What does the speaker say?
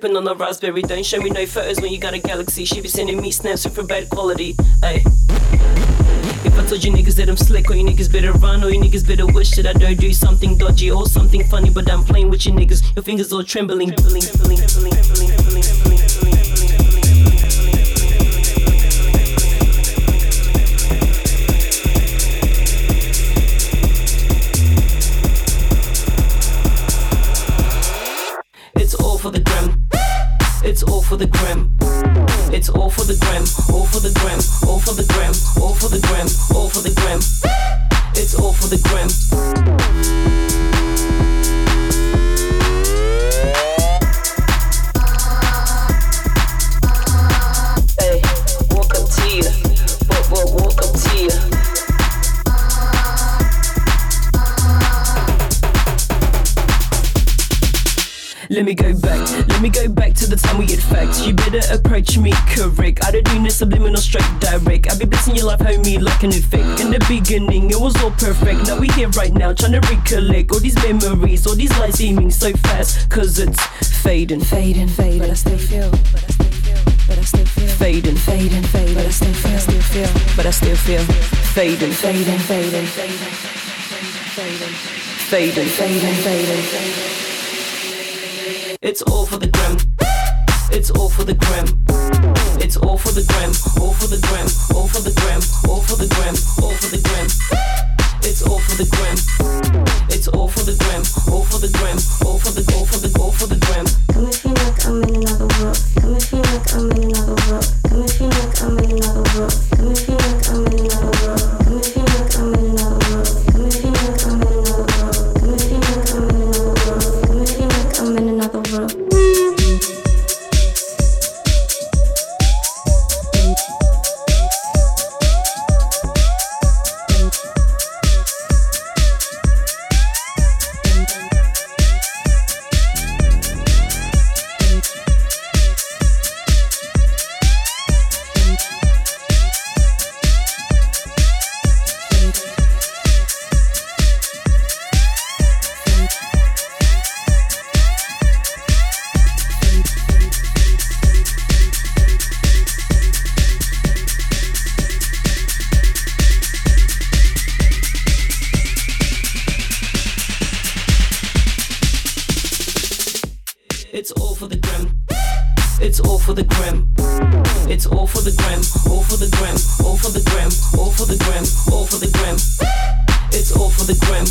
sipping on the raspberry. Don't show me no photos when you got a galaxy. She be sending me snaps with bad quality. Ay. If I told you niggas that I'm slick, or you niggas better run, or you niggas better wish that I don't do something dodgy or something funny, but I'm playing with you niggas. Your fingers all trembling, trembling, trembling, trembling, treating me like a new fake. In the beginning, it was all perfect. Now we here right now, trying to recollect all these memories, all these lights seeming so fast. Cause it's fading, fading, fading. But I still feel, but I still feel, but I still feel. Fading, fading, fading. But I still feel, but I still feel, but I still feel. Fading, fading, fading. Fading, fading, fading. It's all for the gram. It's all for the gram. It's all for the gram. All for the gram. All for the gram. Gram. All for the gram. It's all for the gram. It's all for the gram. All for the gram. It's all for the gram. It's all for the gram. It's all for the gram. All for the gram. All for the gram. All for the gram. All for the gram. It's all for the gram.